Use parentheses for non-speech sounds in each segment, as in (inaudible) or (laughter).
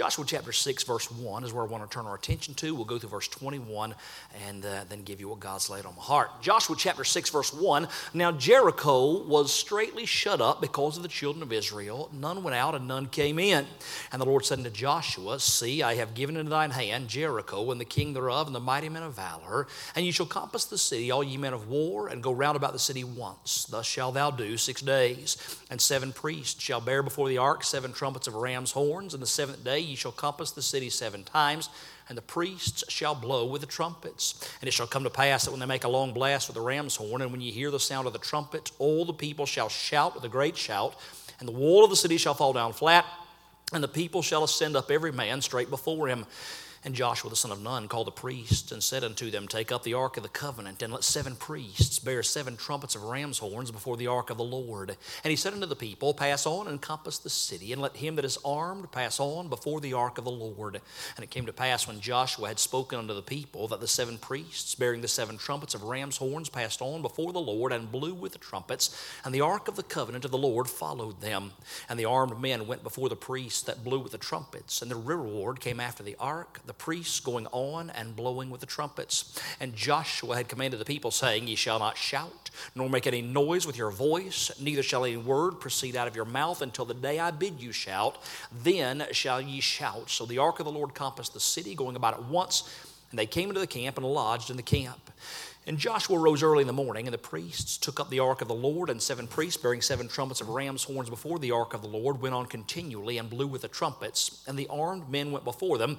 Joshua chapter 6, verse 1 is where I want to turn our attention to. We'll go through verse 21 and uh, then give you what God's laid on my heart. Joshua chapter 6, verse 1 Now Jericho was straightly shut up because of the children of Israel. None went out and none came in. And the Lord said unto Joshua, See, I have given into thine hand Jericho and the king thereof and the mighty men of valor. And you shall compass the city, all ye men of war, and go round about the city once. Thus shalt thou do six days. And seven priests shall bear before the ark seven trumpets of ram's horns. And the seventh day ye shall compass the city seven times, and the priests shall blow with the trumpets. And it shall come to pass that when they make a long blast with the ram's horn, and when ye hear the sound of the trumpet, all the people shall shout with a great shout, and the wall of the city shall fall down flat, and the people shall ascend up every man straight before him. And Joshua the son of Nun called the priests and said unto them, Take up the ark of the covenant, and let seven priests bear seven trumpets of ram's horns before the ark of the Lord. And he said unto the people, Pass on and compass the city, and let him that is armed pass on before the ark of the Lord. And it came to pass when Joshua had spoken unto the people that the seven priests bearing the seven trumpets of ram's horns passed on before the Lord and blew with the trumpets, and the ark of the covenant of the Lord followed them. And the armed men went before the priests that blew with the trumpets, and the reward came after the ark the priests going on and blowing with the trumpets. And Joshua had commanded the people, saying, Ye shall not shout, nor make any noise with your voice, neither shall any word proceed out of your mouth until the day I bid you shout. Then shall ye shout. So the ark of the Lord compassed the city, going about it once, and they came into the camp and lodged in the camp. And Joshua rose early in the morning, and the priests took up the ark of the Lord, and seven priests bearing seven trumpets of ram's horns before the ark of the Lord went on continually and blew with the trumpets, and the armed men went before them.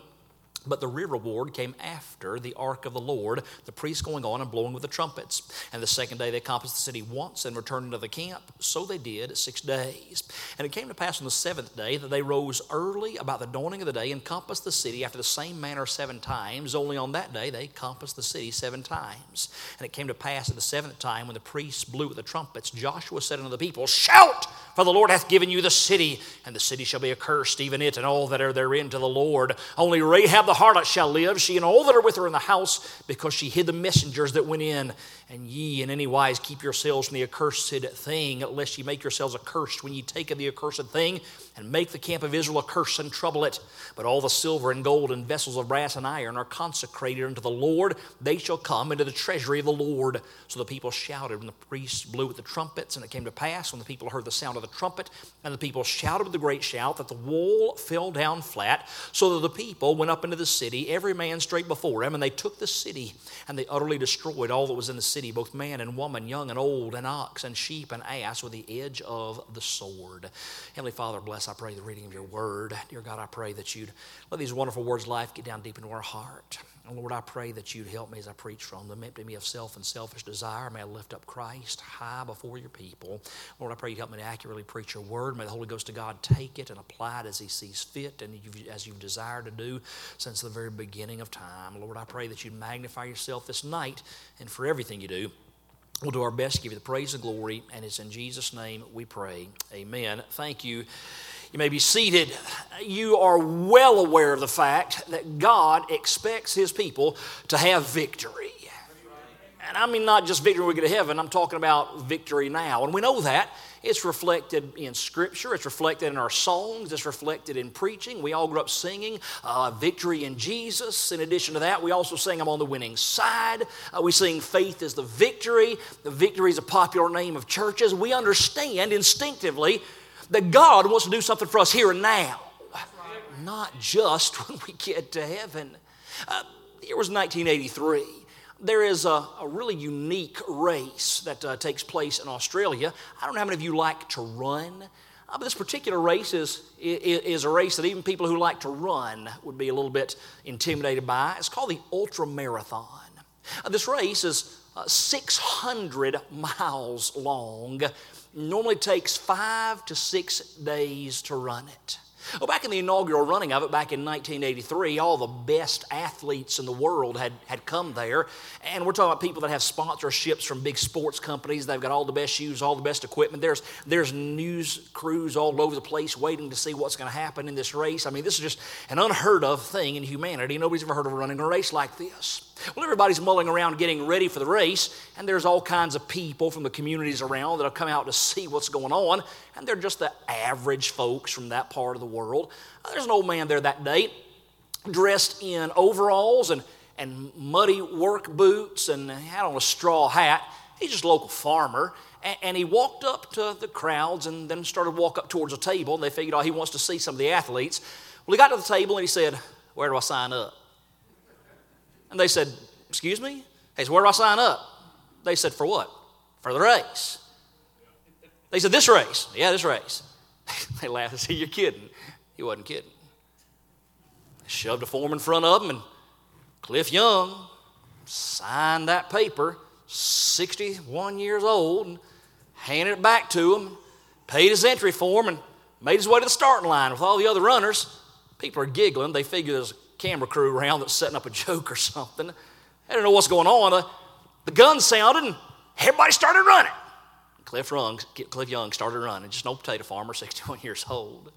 But the rear reward came after the ark of the Lord, the priests going on and blowing with the trumpets. And the second day they compassed the city once and returned into the camp. So they did six days. And it came to pass on the seventh day that they rose early about the dawning of the day and compassed the city after the same manner seven times. Only on that day they compassed the city seven times. And it came to pass at the seventh time when the priests blew with the trumpets, Joshua said unto the people, Shout, for the Lord hath given you the city, and the city shall be accursed, even it and all that are therein to the Lord. Only Rahab the harlot shall live, she and all that are with her in the house, because she hid the messengers that went in. And ye in any wise keep yourselves from the accursed thing, lest ye make yourselves accursed when ye take of the accursed thing, and make the camp of Israel a curse and trouble it. But all the silver and gold and vessels of brass and iron are consecrated unto the Lord. They shall come into the treasury of the Lord. So the people shouted when the priests blew with the trumpets, and it came to pass when the people heard the sound of the trumpet, and the people shouted with a great shout, that the wall fell down flat, so that the people went up into the city, every man straight before him, and they took the city, and they utterly destroyed all that was in the city, both man and woman, young and old, and ox and sheep and ass, with the edge of the sword. Heavenly Father, bless, I pray, the reading of your word. Dear God, I pray that you'd let these wonderful words of life get down deep into our heart. And Lord, I pray that you'd help me as I preach from them. Empty me of self and selfish desire. May I lift up Christ high before your people. Lord, I pray you'd help me to accurately preach your word. May the Holy Ghost of God take it and apply it as he sees fit and as you've desired to do since the very beginning of time. Lord, I pray that you'd magnify yourself this night and for everything you do. We'll do our best to give you the praise and glory, and it's in Jesus' name we pray. Amen. Thank you. You may be seated. You are well aware of the fact that God expects His people to have victory. And I mean, not just victory when we get to heaven, I'm talking about victory now. And we know that. It's reflected in Scripture, it's reflected in our songs, it's reflected in preaching. We all grew up singing uh, Victory in Jesus. In addition to that, we also sing I'm on the winning side. Uh, we sing Faith is the victory. The victory is a popular name of churches. We understand instinctively that God wants to do something for us here and now, not just (laughs) when we get to heaven. Uh, it was 1983. There is a, a really unique race that uh, takes place in Australia. I don't know how many of you like to run. Uh, but this particular race is, is, is, a race that even people who like to run would be a little bit intimidated by. It's called the Ultra Marathon. Uh, this race is uh, 600 miles long normally takes five to six days to run it. Well, back in the inaugural running of it back in 1983, all the best athletes in the world had, had come there. And we're talking about people that have sponsorships from big sports companies. They've got all the best shoes, all the best equipment. There's, there's news crews all over the place waiting to see what's going to happen in this race. I mean, this is just an unheard of thing in humanity. Nobody's ever heard of running a race like this. Well, everybody's mulling around getting ready for the race, and there's all kinds of people from the communities around that have come out to see what's going on, and they're just the average folks from that part of the world. There's an old man there that day dressed in overalls and, and muddy work boots and had on a straw hat. He's just a local farmer. And, and he walked up to the crowds and then started to walk up towards a table. And they figured, oh, he wants to see some of the athletes. Well, he got to the table and he said, Where do I sign up? And they said, Excuse me? He said, Where do I sign up? They said, For what? For the race. They said, This race. Yeah, this race. (laughs) they laughed and said, You're kidding. He wasn't kidding. They shoved a form in front of him, and Cliff Young signed that paper, 61 years old, and handed it back to him, paid his entry form, and made his way to the starting line with all the other runners. People are giggling. They figure there's camera crew around that's setting up a joke or something. I don't know what's going on. The, the gun sounded, and everybody started running. Cliff Young, Cliff Young started running, just an old potato farmer, (laughs) 61 years old.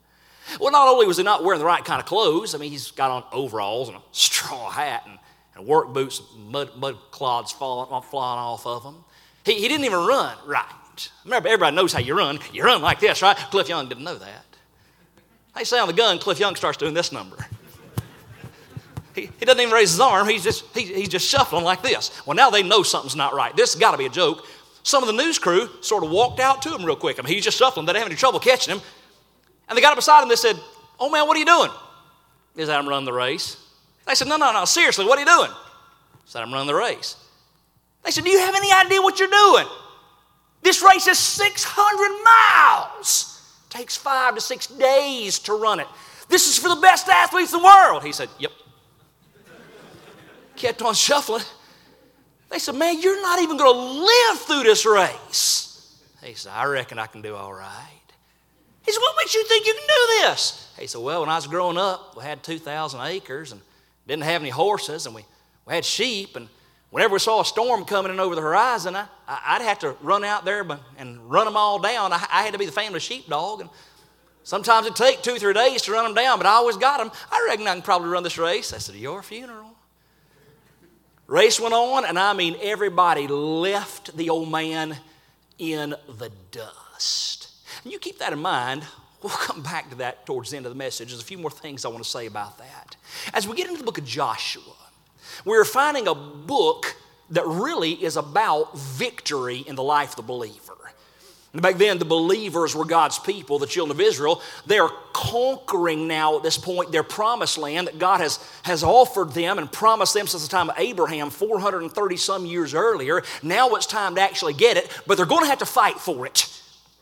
Well, not only was he not wearing the right kind of clothes, I mean, he's got on overalls and a straw hat and, and work boots, mud, mud clods falling, uh, flying off of him. He, he didn't even run right. Remember, everybody knows how you run. You run like this, right? Cliff Young didn't know that. They say on the gun, Cliff Young starts doing this number. He, he doesn't even raise his arm. He's just, he, he's just shuffling like this. Well, now they know something's not right. This has got to be a joke. Some of the news crew sort of walked out to him real quick. I mean, he's just shuffling. They didn't have any trouble catching him. And they got up beside him. They said, Oh, man, what are you doing? He said, I'm running the race. They said, No, no, no, seriously, what are you doing? He said, I'm running the race. They said, Do you have any idea what you're doing? This race is 600 miles. It takes five to six days to run it. This is for the best athletes in the world. He said, Yep. Kept on shuffling. They said, Man, you're not even going to live through this race. He said, I reckon I can do all right. He said, What makes you think you can do this? He said, Well, when I was growing up, we had 2,000 acres and didn't have any horses, and we, we had sheep, and whenever we saw a storm coming in over the horizon, I, I'd have to run out there and run them all down. I, I had to be the family sheepdog. And sometimes it'd take two, three days to run them down, but I always got them. I reckon I can probably run this race. I said, Your funeral. Race went on, and I mean, everybody left the old man in the dust. And you keep that in mind. We'll come back to that towards the end of the message. There's a few more things I want to say about that. As we get into the book of Joshua, we're finding a book that really is about victory in the life of the believer. Back then, the believers were God's people, the children of Israel. They're conquering now at this point their promised land that God has, has offered them and promised them since the time of Abraham, 430 some years earlier. Now it's time to actually get it, but they're going to have to fight for it.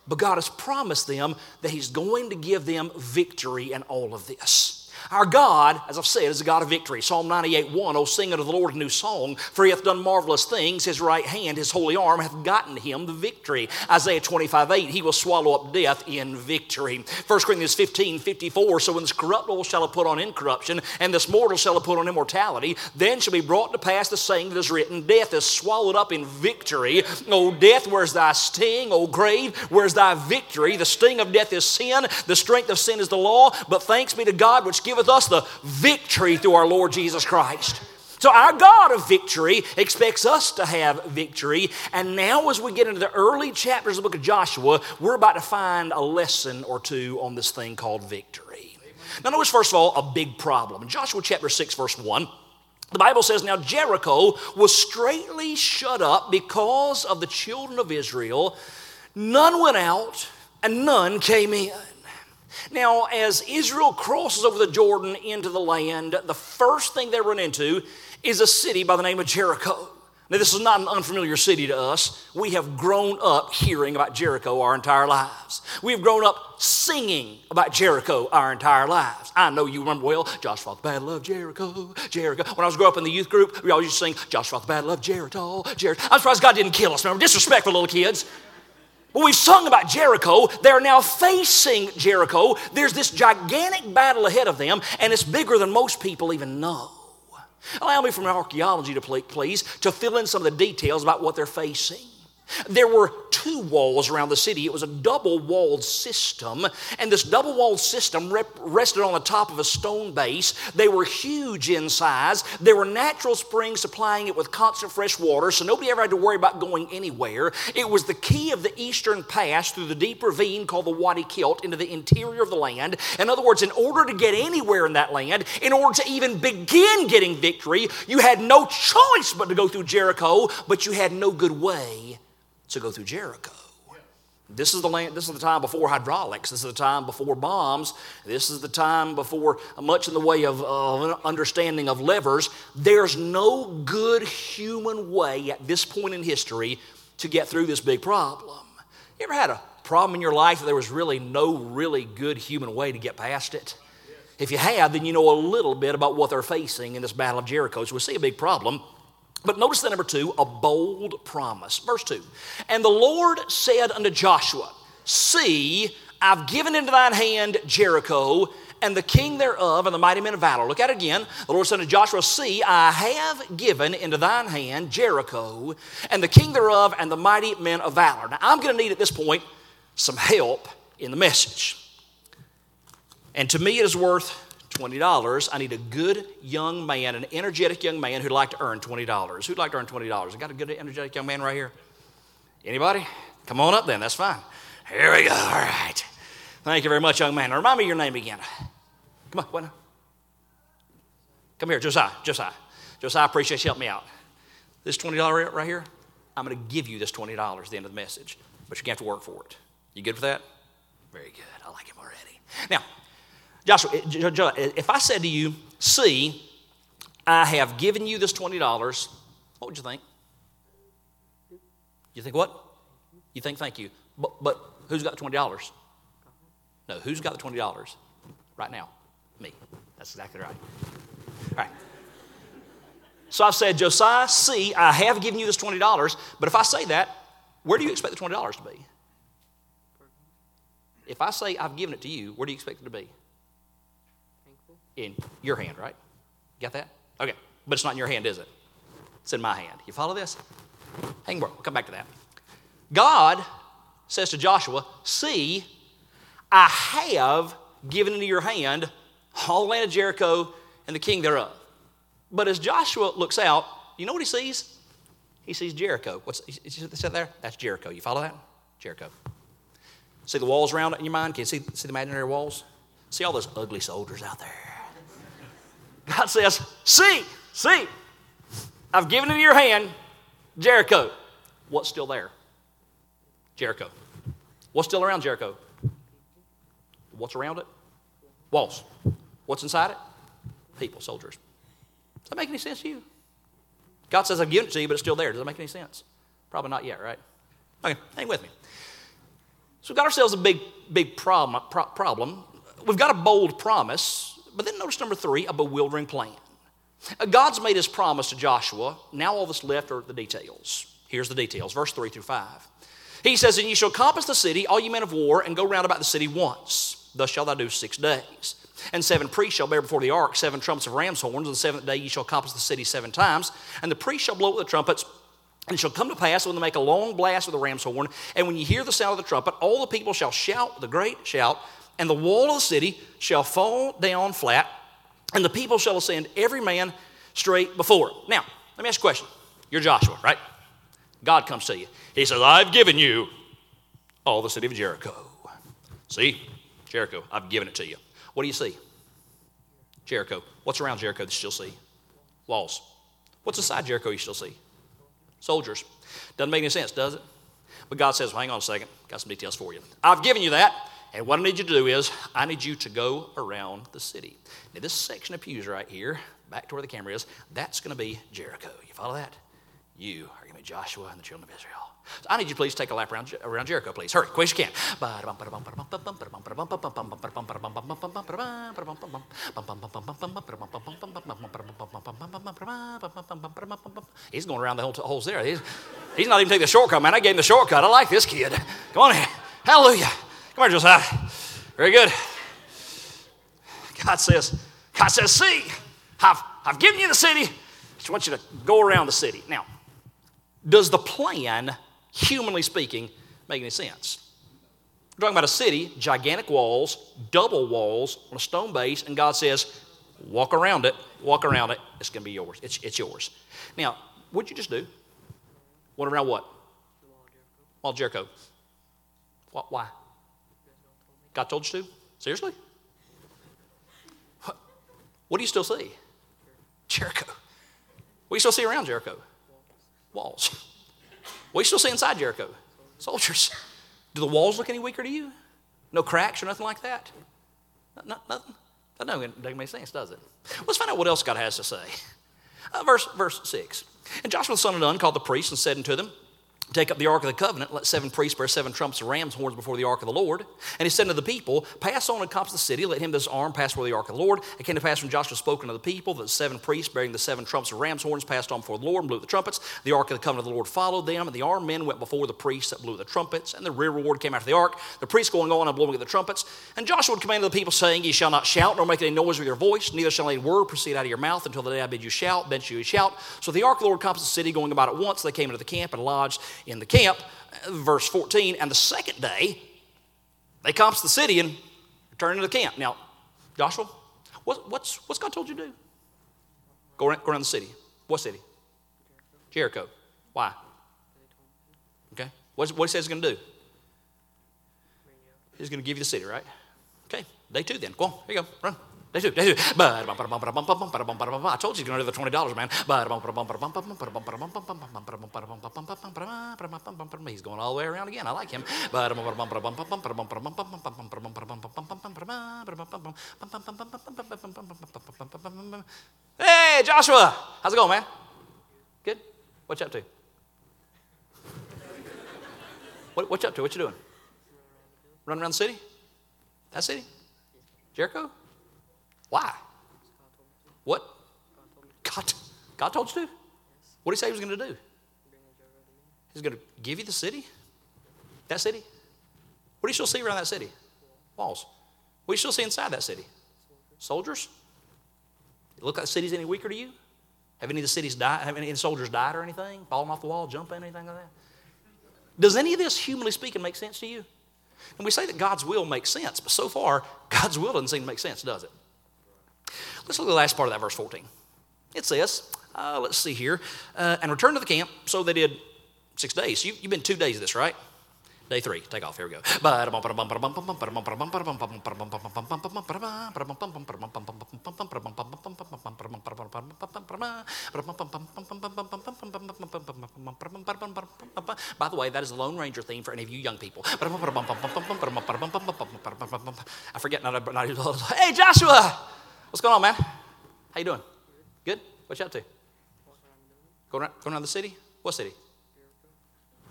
But God has promised them that He's going to give them victory in all of this. Our God, as I've said, is a God of victory. Psalm 98 1, Oh, sing unto the Lord a new song, for he hath done marvelous things. His right hand, his holy arm hath gotten him the victory. Isaiah 25 8, he will swallow up death in victory. 1 Corinthians 15 54, So when this corruptible shall have put on incorruption, and this mortal shall have put on immortality, then shall be brought to pass the saying that is written, Death is swallowed up in victory. O death, where's thy sting? O grave, where's thy victory? The sting of death is sin, the strength of sin is the law, but thanks be to God which giveth us the victory through our Lord Jesus Christ. So, our God of victory expects us to have victory. And now, as we get into the early chapters of the book of Joshua, we're about to find a lesson or two on this thing called victory. Now, notice, first of all, a big problem. In Joshua chapter 6, verse 1, the Bible says, Now Jericho was straightly shut up because of the children of Israel. None went out and none came in. Now, as Israel crosses over the Jordan into the land, the first thing they run into is a city by the name of Jericho. Now, this is not an unfamiliar city to us. We have grown up hearing about Jericho our entire lives. We've grown up singing about Jericho our entire lives. I know you remember well, Joshua the Battle of Jericho, Jericho. When I was growing up in the youth group, we always used to sing Joshua the Battle of Jericho, Jericho. I'm surprised God didn't kill us, remember? Disrespectful little kids. Well, we've sung about Jericho. They're now facing Jericho. There's this gigantic battle ahead of them, and it's bigger than most people even know. Allow me, from archaeology, to please, to fill in some of the details about what they're facing. There were two walls around the city. It was a double walled system, and this double walled system rep- rested on the top of a stone base. They were huge in size. There were natural springs supplying it with constant fresh water, so nobody ever had to worry about going anywhere. It was the key of the eastern pass through the deep ravine called the Wadi Kilt into the interior of the land. In other words, in order to get anywhere in that land, in order to even begin getting victory, you had no choice but to go through Jericho, but you had no good way to go through Jericho. This is the land, this is the time before hydraulics. This is the time before bombs. This is the time before much in the way of uh, understanding of levers. There's no good human way at this point in history to get through this big problem. You ever had a problem in your life that there was really no really good human way to get past it? If you have, then you know a little bit about what they're facing in this battle of Jericho. So we see a big problem. But notice that number two, a bold promise. Verse two. And the Lord said unto Joshua, See, I've given into thine hand Jericho, and the king thereof, and the mighty men of valor. Look at it again. The Lord said to Joshua, See, I have given into thine hand Jericho, and the king thereof, and the mighty men of valor. Now, I'm going to need at this point some help in the message. And to me, it is worth $20. I need a good young man, an energetic young man who'd like to earn $20. Who'd like to earn $20? I got a good energetic young man right here? Anybody? Come on up then, that's fine. Here we go, all right. Thank you very much, young man. Remind me your name again. Come on, what? Come here, Josiah, Josiah. Josiah, I appreciate you helping me out. This $20 right here, I'm going to give you this $20 at the end of the message, but you're going to have to work for it. You good for that? Very good. I like him already. Now, Joshua, eh, eh, if I said to you, See, I have given you this $20, what would you think? You think what? You think thank you. But, but who's got the $20? No, who's got the $20 right now? Me. That's exactly right. All right. So I've said, Josiah, see, I have given you this $20, but if I say that, where do you expect the $20 to be? If I say I've given it to you, where do you expect it to be? In your hand, right? Got that? Okay. But it's not in your hand, is it? It's in my hand. You follow this? Hang on, we'll come back to that. God says to Joshua, See, I have given into your hand all the land of Jericho and the king thereof. But as Joshua looks out, you know what he sees? He sees Jericho. What's said there? That's Jericho. You follow that? Jericho. See the walls around it in your mind? Can you see, see the imaginary walls? See all those ugly soldiers out there? God says, See, see, I've given it in your hand, Jericho. What's still there? Jericho. What's still around Jericho? What's around it? Walls. What's inside it? People, soldiers. Does that make any sense to you? God says, I've given it to you, but it's still there. Does that make any sense? Probably not yet, right? Okay, hang with me. So we've got ourselves a big, big problem. Pro- problem. We've got a bold promise but then notice number three, a bewildering plan. Uh, God's made his promise to Joshua. Now all that's left are the details. Here's the details, verse 3 through 5. He says, And you shall compass the city, all you men of war, and go round about the city once. Thus shalt thou do six days. And seven priests shall bear before the ark seven trumpets of ram's horns. And the seventh day ye shall compass the city seven times. And the priests shall blow with the trumpets. And it shall come to pass when they make a long blast with the ram's horn, and when you hear the sound of the trumpet, all the people shall shout with a great shout, and the wall of the city shall fall down flat, and the people shall ascend every man straight before it. Now, let me ask you a question. You're Joshua, right? God comes to you. He says, I've given you all the city of Jericho. See? Jericho, I've given it to you. What do you see? Jericho. What's around Jericho that you still see? Walls. What's inside Jericho you still see? Soldiers. Doesn't make any sense, does it? But God says, well, hang on a second. Got some details for you. I've given you that. And what I need you to do is, I need you to go around the city. Now, this section of pews right here, back to where the camera is, that's going to be Jericho. You follow that? You are going to be Joshua and the children of Israel. So I need you please take a lap around, around Jericho, please. Hurry, quick as you can. He's going around the whole holes there. He's, he's not even taking the shortcut, man. I gave him the shortcut. I like this kid. Come on in. Hallelujah. Come here, Josiah. Very good. God says, God says, see, I've, I've given you the city. I just want you to go around the city. Now, does the plan humanly speaking, make any sense. We're talking about a city, gigantic walls, double walls on a stone base, and God says, walk around it, walk around it, it's going to be yours. It's, it's yours. Now, what'd you just do? Went around what? Wall Jericho. What, why? God told you to? Seriously? What, what do you still see? Jericho. What do you still see around Jericho? Walls. What do you still see inside Jericho? Soldiers. Do the walls look any weaker to you? No cracks or nothing like that? No, nothing? That doesn't make sense, does it? Let's find out what else God has to say. Uh, verse, verse 6. And Joshua the son of Nun called the priests and said unto them, Take up the ark of the covenant, let seven priests bear seven trumpets of ram's horns before the ark of the Lord. And he said to the people, Pass on and to the city, let him this arm pass before the ark of the Lord. It came to pass when Joshua spoke unto the people that seven priests bearing the seven trumpets of ram's horns passed on before the Lord and blew the trumpets. The ark of the covenant of the Lord followed them, and the armed men went before the priests that blew the trumpets, and the rear reward came after the ark, the priests going on and blowing the trumpets. And Joshua commanded the people, saying, Ye shall not shout, nor make any noise with your voice, neither shall any word proceed out of your mouth until the day I bid you shout, then shall you shout. So the ark of the Lord to the city, going about at once. They came into the camp and lodged in the camp verse 14, and the second day they to the city and return to the camp. Now, Joshua, what, what's, what's God told you to do? Go around, go around the city. What city? Jericho. Why? Okay. What's, what he says he's going to do? He's going to give you the city, right? Okay. Day two then. Go on. Here you go. Run. They do, they do. I told you you're going to do the $20, man. He's going all the way around again. I like him. Hey, Joshua. How's it going, man? Good? What you up to? What, what you up to? What you doing? Run around the city? That city? Jericho? Why? What? God, God told you to? What did he say he was going to do? He's going to give you the city? That city? What do you still see around that city? Walls. What do you still see inside that city? Soldiers? Look like the city's any weaker to you? Have any of the cities died? Have any soldiers died or anything? Falling off the wall, jumping, anything like that? Does any of this, humanly speaking, make sense to you? And we say that God's will makes sense, but so far, God's will doesn't seem to make sense, does it? Let's look at the last part of that verse 14. It says, uh, let's see here, uh, and return to the camp. So they did six days. You, you've been two days of this, right? Day three, take off. Here we go. By the way, that is the Lone Ranger theme for any of you young people. I forget not, not Hey, Joshua! What's going on, man? How you doing? Good? What you up to? Going around, going around the city? What city?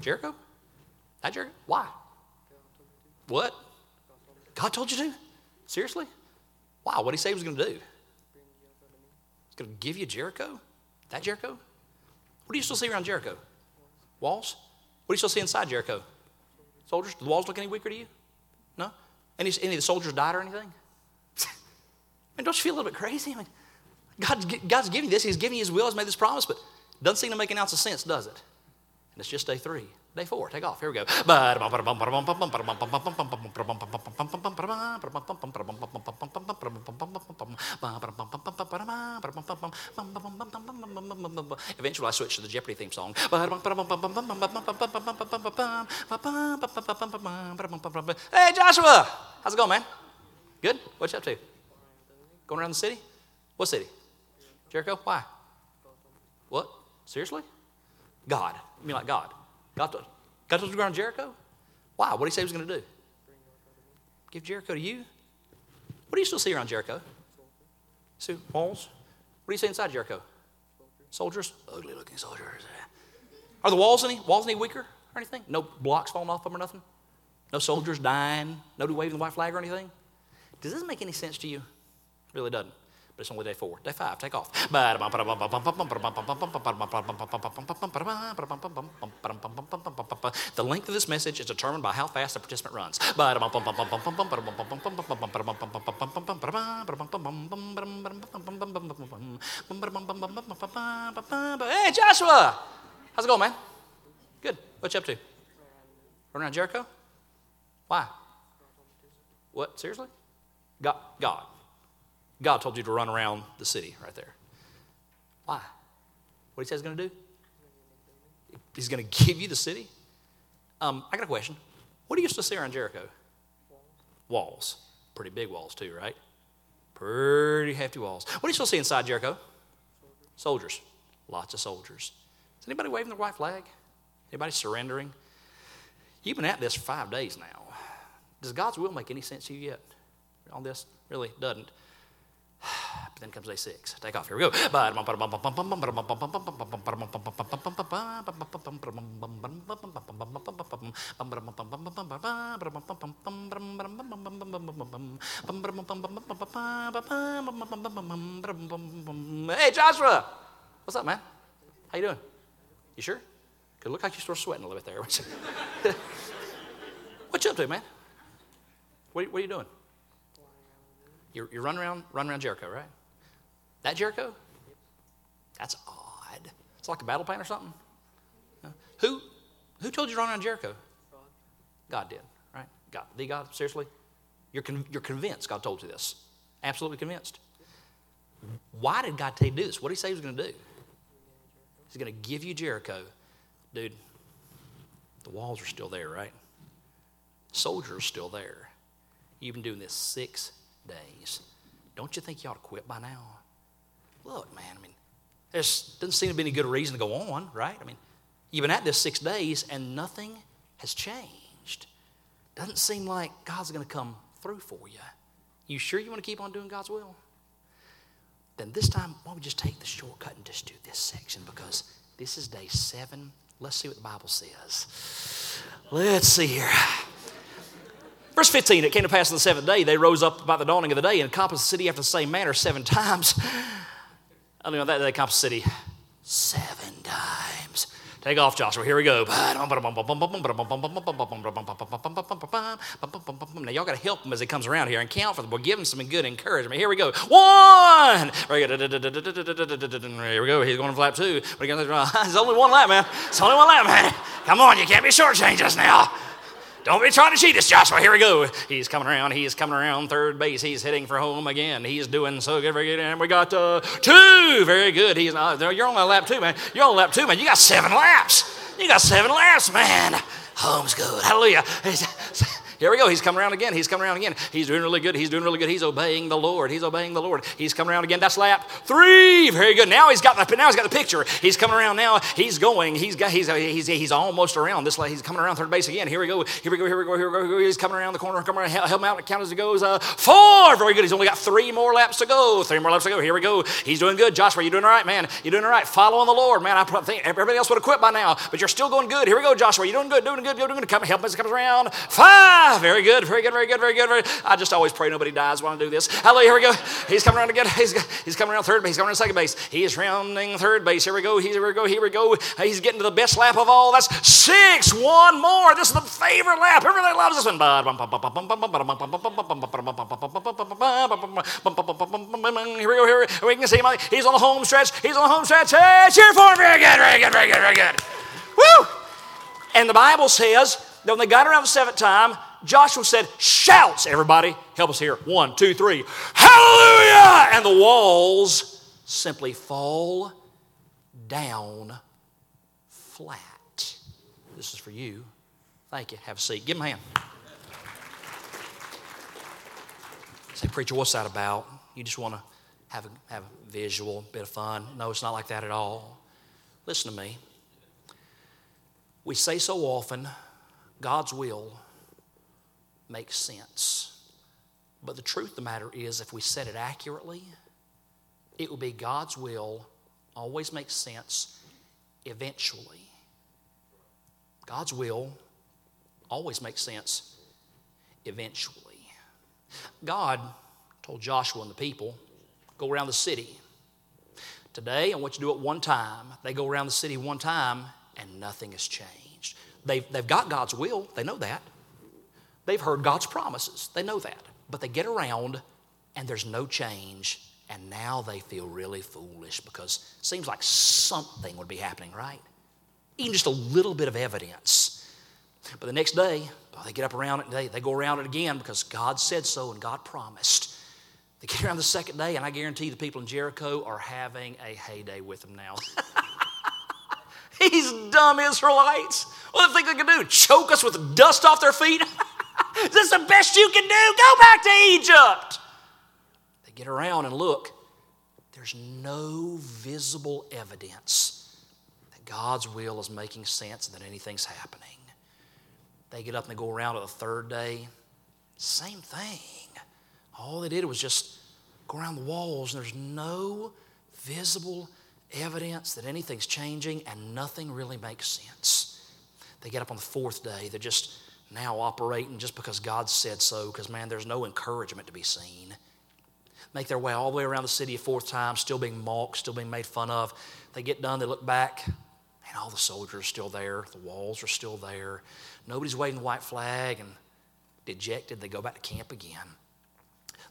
Jericho? Jericho? That Jericho? Why? What? God told you to? Seriously? Wow, what did he say he was going to do? He's going to give you Jericho? That Jericho? What do you still see around Jericho? Walls? What do you still see inside Jericho? Soldiers? Do the walls look any weaker to you? No? Any, any of the soldiers died or anything? Mean, don't you feel a little bit crazy? I mean, God's, God's giving you this. He's giving you His will. He's made this promise, but doesn't seem to make an ounce of sense, does it? And it's just day three. Day four, take off. Here we go. Eventually, I switched to the Jeopardy theme song. Hey, Joshua! How's it going, man? Good? What you up to? Going around the city? What city? Jericho? Why? What? Seriously? God. I mean, like God. God told, God told you to go around Jericho? Why? What did he say he was going to do? Give Jericho to you? What do you still see around Jericho? See walls? What do you see inside Jericho? Soldiers? Ugly looking soldiers. Are the walls any walls any weaker or anything? No blocks falling off them or nothing? No soldiers dying? Nobody waving the white flag or anything? Does this make any sense to you? Really doesn't. But it's only day four. Day five, take off. The length of this message is determined by how fast the participant runs. Hey, Joshua! How's it going, man? Good. What you up to? Run around Jericho? Why? What? Seriously? God. God. God told you to run around the city right there. Why? What he says he's going to do? He's going to give you the city? Um, I got a question. What do you used to see around Jericho? Walls. Pretty big walls, too, right? Pretty hefty walls. What do you still see inside Jericho? Soldiers. Lots of soldiers. Is anybody waving the white flag? Anybody surrendering? You've been at this for five days now. Does God's will make any sense to you yet? On this? Really doesn't. But then comes day six. Take off. Here we go. Hey, Joshua. What's up, man? How you doing? You sure? Could look like you're still sweating a little bit there. what you up to, man? What are you doing? You're, you're running around, running around Jericho, right? That Jericho? That's odd. It's like a battle plan or something. Who, who told you to run around Jericho? God did, right? God, the God, seriously? You're, con- you're convinced God told you this. Absolutely convinced. Why did God tell you to do this? What did He say He was going to do? He's going to give you Jericho. Dude, the walls are still there, right? Soldiers still there. You've been doing this six days. Don't you think you ought to quit by now? Look, man, I mean, there doesn't seem to be any good reason to go on, right? I mean, you've been at this six days and nothing has changed. Doesn't seem like God's going to come through for you. You sure you want to keep on doing God's will? Then this time, why don't we just take the shortcut and just do this section because this is day seven. Let's see what the Bible says. Let's see here. Verse 15, it came to pass on the seventh day, they rose up about the dawning of the day and encompassed the city after the same manner seven (laughs) times. I don't know that they encompassed the city seven times. Take off, Joshua. Here we go. Now, y'all got to help him as he comes around here and count for them. We'll give him some good encouragement. Here we go. One. Here we go. He's going to lap two. There's only one lap, man. It's only one lap, man. Come on, you can't be shortchanging us now. Don't be trying to cheat us, Joshua. Here we go. He's coming around. He's coming around third base. He's hitting for home again. He's doing so good, very good. And we got uh, two. Very good. He's uh, you're on lap two, man. You're on lap two, man. You got seven laps. You got seven laps, man. Home's good. Hallelujah. Here we go. He's coming around again. He's coming around again. He's doing really good. He's doing really good. He's obeying the Lord. He's obeying the Lord. He's coming around again. That's lap three. Very good. Now he's got the now he's got the picture. He's coming around now. He's going. He's got he's he's he's almost around. This lap. he's coming around third base again. Here we go. Here we go. Here we go. Here we go. He's coming around the corner. Coming around. Help him out. Count as he goes. Uh, four. Very good. He's only got three more laps to go. Three more laps to go. Here we go. He's doing good. Joshua, you doing all right, man? You doing all right? Following the Lord, man. I think everybody else would have quit by now, but you're still going good. Here we go, Joshua. You doing good? Doing good? You're Doing good? Come help as he comes around. Five. Ah, very good. Very good very good, very good, very good. I just always pray nobody dies when I do this. Hallelujah, here we go. He's coming around again. He's, he's coming around third base. He's coming around second base. He is rounding third base. Here we go, here we go, here we go. He's getting to the best lap of all. That's six. One more. This is the favorite lap. Everybody loves this one. Here we go, here we can see him. He's on the home stretch. He's on the home stretch. Hey, cheer for him. Very good, very good, very good, very good. Woo! And the Bible says that when they got around the seventh time, Joshua said, Shouts, everybody, help us here. One, two, three. Hallelujah! And the walls simply fall down flat. This is for you. Thank you. Have a seat. Give him a hand. Say, Preacher, what's that about? You just want to have a, have a visual, bit of fun. No, it's not like that at all. Listen to me. We say so often, God's will makes sense. But the truth of the matter is, if we set it accurately, it will be God's will, always makes sense eventually. God's will always makes sense eventually. God told Joshua and the people, go around the city. Today, I want you to do it one time. They go around the city one time, and nothing has changed. They've, they've got God's will, they know that. They've heard God's promises, they know that. But they get around and there's no change, and now they feel really foolish because it seems like something would be happening, right? Even just a little bit of evidence. But the next day, oh, they get up around it, they, they go around it again because God said so and God promised. They get around the second day, and I guarantee the people in Jericho are having a heyday with them now. (laughs) These dumb Israelites. What do they think they can do? Choke us with dust off their feet? (laughs) This is the best you can do? Go back to Egypt. They get around and look. There's no visible evidence that God's will is making sense and that anything's happening. They get up and they go around to the third day. Same thing. All they did was just go around the walls, and there's no visible evidence that anything's changing, and nothing really makes sense. They get up on the fourth day, they're just now operating just because God said so, because man, there's no encouragement to be seen. Make their way all the way around the city a fourth time, still being mocked, still being made fun of. They get done, they look back, and all the soldiers are still there, the walls are still there. Nobody's waving the white flag, and dejected, they go back to camp again.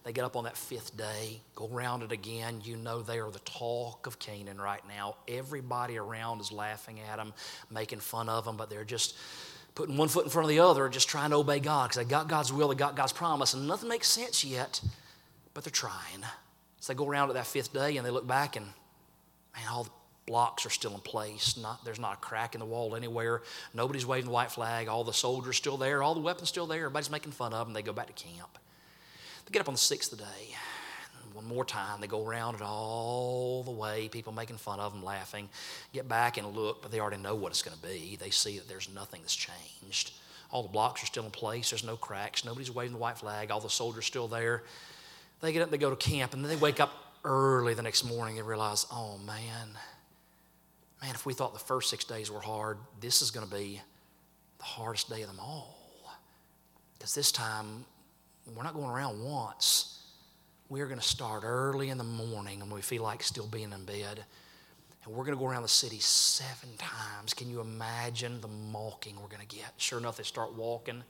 They get up on that fifth day, go around it again. You know they are the talk of Canaan right now. Everybody around is laughing at them, making fun of them, but they're just putting one foot in front of the other, just trying to obey God because they got God's will, they got God's promise, and nothing makes sense yet, but they're trying. So they go around it that fifth day and they look back and, man, all the blocks are still in place. Not, there's not a crack in the wall anywhere. Nobody's waving the white flag. All the soldiers still there. All the weapons still there. Everybody's making fun of them. They go back to camp. They get up on the sixth day. One more time, they go around it all the way, people making fun of them, laughing. Get back and look, but they already know what it's going to be. They see that there's nothing that's changed. All the blocks are still in place, there's no cracks, nobody's waving the white flag, all the soldiers still there. They get up, they go to camp, and then they wake up early the next morning and realize, oh man, man, if we thought the first six days were hard, this is going to be the hardest day of them all. Because this time we're not going around once. We're going to start early in the morning when we feel like still being in bed. And we're going to go around the city seven times. Can you imagine the mocking we're going to get? Sure enough, they start walking.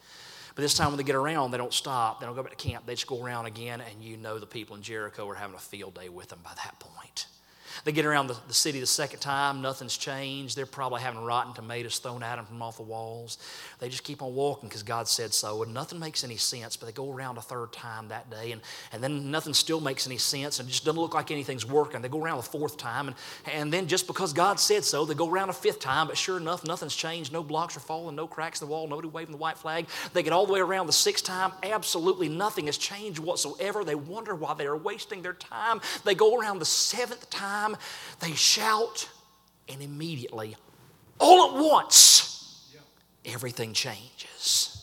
But this time, when they get around, they don't stop. They don't go back to camp. They just go around again, and you know the people in Jericho are having a field day with them by that point. They get around the, the, city the second time, nothing's changed. They're probably having rotten tomatoes thrown at them from off the walls. They just keep on walking because God said so, and nothing makes any sense. But they go around a third time that day, and, and then nothing still makes any sense, and it just doesn't look like anything's working. They go around a fourth time, and, and then just because God said so, they go around a fifth time, but sure enough, nothing's changed. No blocks are falling, no cracks in the wall, nobody waving the white flag. They get all the way around the sixth time, absolutely nothing has changed whatsoever. They wonder why they are wasting their time. They go around the seventh time, they shout, and immediately, all at once, everything changes.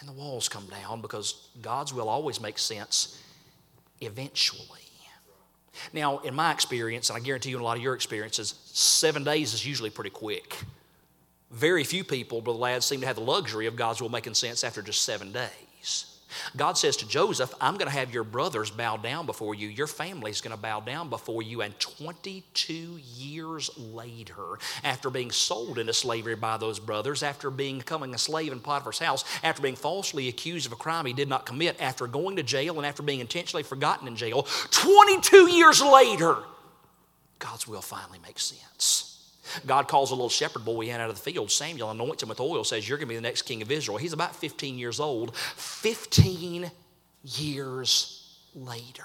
And the walls come down because God's will always makes sense eventually. Now, in my experience, and I guarantee you in a lot of your experiences, seven days is usually pretty quick. Very few people, brother lads, seem to have the luxury of God's will making sense after just seven days. God says to Joseph, I'm going to have your brothers bow down before you. Your family's going to bow down before you. And 22 years later, after being sold into slavery by those brothers, after becoming a slave in Potiphar's house, after being falsely accused of a crime he did not commit, after going to jail, and after being intentionally forgotten in jail, 22 years later, God's will finally makes sense. God calls a little shepherd boy in out of the field. Samuel anoints him with oil, says, You're going to be the next king of Israel. He's about 15 years old. 15 years later,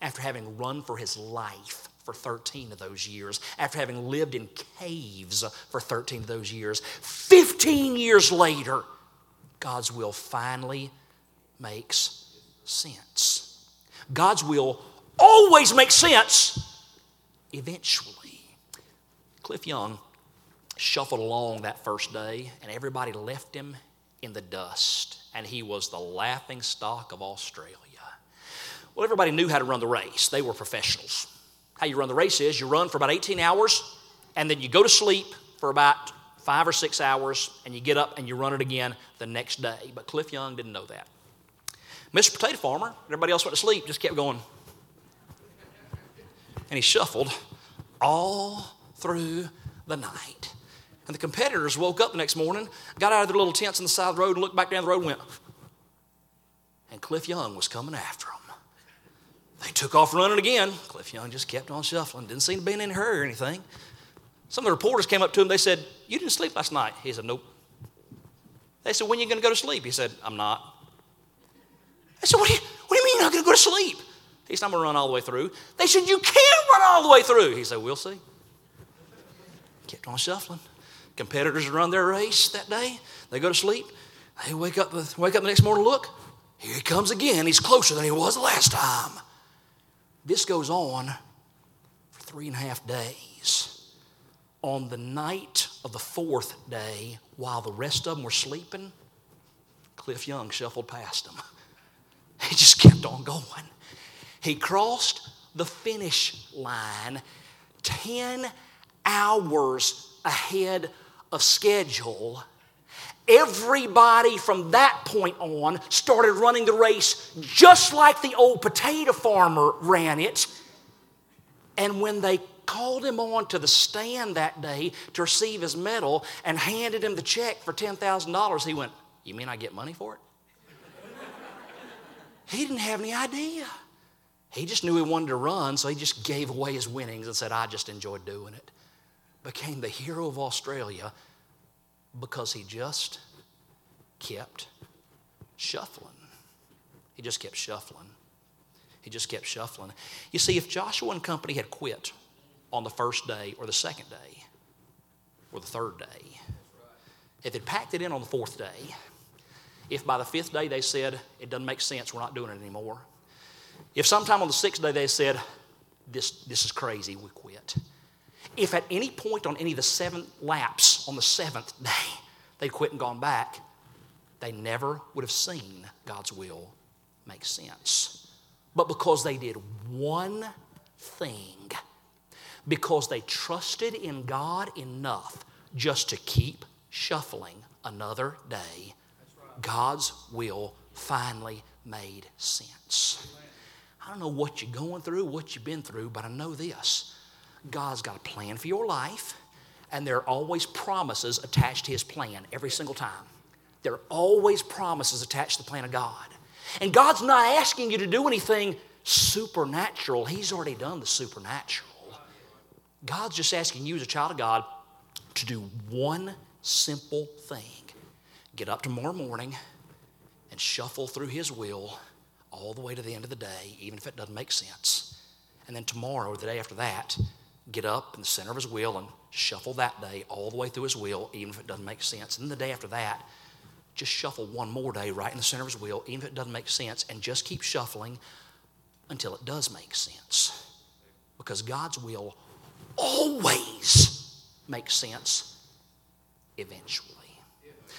after having run for his life for 13 of those years, after having lived in caves for 13 of those years, 15 years later, God's will finally makes sense. God's will always makes sense eventually. Cliff Young shuffled along that first day, and everybody left him in the dust, and he was the laughing stock of Australia. Well, everybody knew how to run the race, they were professionals. How you run the race is you run for about 18 hours, and then you go to sleep for about five or six hours, and you get up and you run it again the next day. But Cliff Young didn't know that. Mr. Potato Farmer, everybody else went to sleep, just kept going. And he shuffled all through the night. And the competitors woke up the next morning, got out of their little tents on the side of the road, and looked back down the road and went, and Cliff Young was coming after them. They took off running again. Cliff Young just kept on shuffling. Didn't seem to be in any hurry or anything. Some of the reporters came up to him. They said, You didn't sleep last night. He said, Nope. They said, When are you going to go to sleep? He said, I'm not. I said, What do you, what do you mean you're not going to go to sleep? He said, I'm going to run all the way through. They said, You can't run all the way through. He said, We'll see. Kept on shuffling. Competitors run their race that day. They go to sleep. They wake up, wake up the next morning, look, here he comes again. He's closer than he was last time. This goes on for three and a half days. On the night of the fourth day, while the rest of them were sleeping, Cliff Young shuffled past them. (laughs) He just kept on going. He crossed the finish line 10 hours ahead of schedule everybody from that point on started running the race just like the old potato farmer ran it. And when they called him on to the stand that day to receive his medal and handed him the check for $10,000, he went, You mean I get money for it? (laughs) he didn't have any idea. He just knew he wanted to run, so he just gave away his winnings and said, I just enjoyed doing it. Became the hero of Australia because he just kept shuffling. He just kept shuffling. He just kept shuffling. You see, if Joshua and company had quit on the first day or the second day or the third day, if they'd packed it in on the fourth day, if by the fifth day they said, it doesn't make sense, we're not doing it anymore, if sometime on the sixth day they said, this, this is crazy, we quit, if at any point on any of the seven laps on the seventh day they'd quit and gone back, they never would have seen God's will make sense. But because they did one thing, because they trusted in God enough just to keep shuffling another day, God's will finally made sense. I don't know what you're going through, what you've been through, but I know this God's got a plan for your life, and there are always promises attached to His plan every single time. There are always promises attached to the plan of God. And God's not asking you to do anything supernatural, He's already done the supernatural. God's just asking you, as a child of God, to do one simple thing get up tomorrow morning and shuffle through His will all the way to the end of the day, even if it doesn't make sense. And then tomorrow, or the day after that, get up in the center of his will and shuffle that day all the way through his will, even if it doesn't make sense. And then the day after that, just shuffle one more day right in the center of his will, even if it doesn't make sense, and just keep shuffling until it does make sense. Because God's will always makes sense eventually.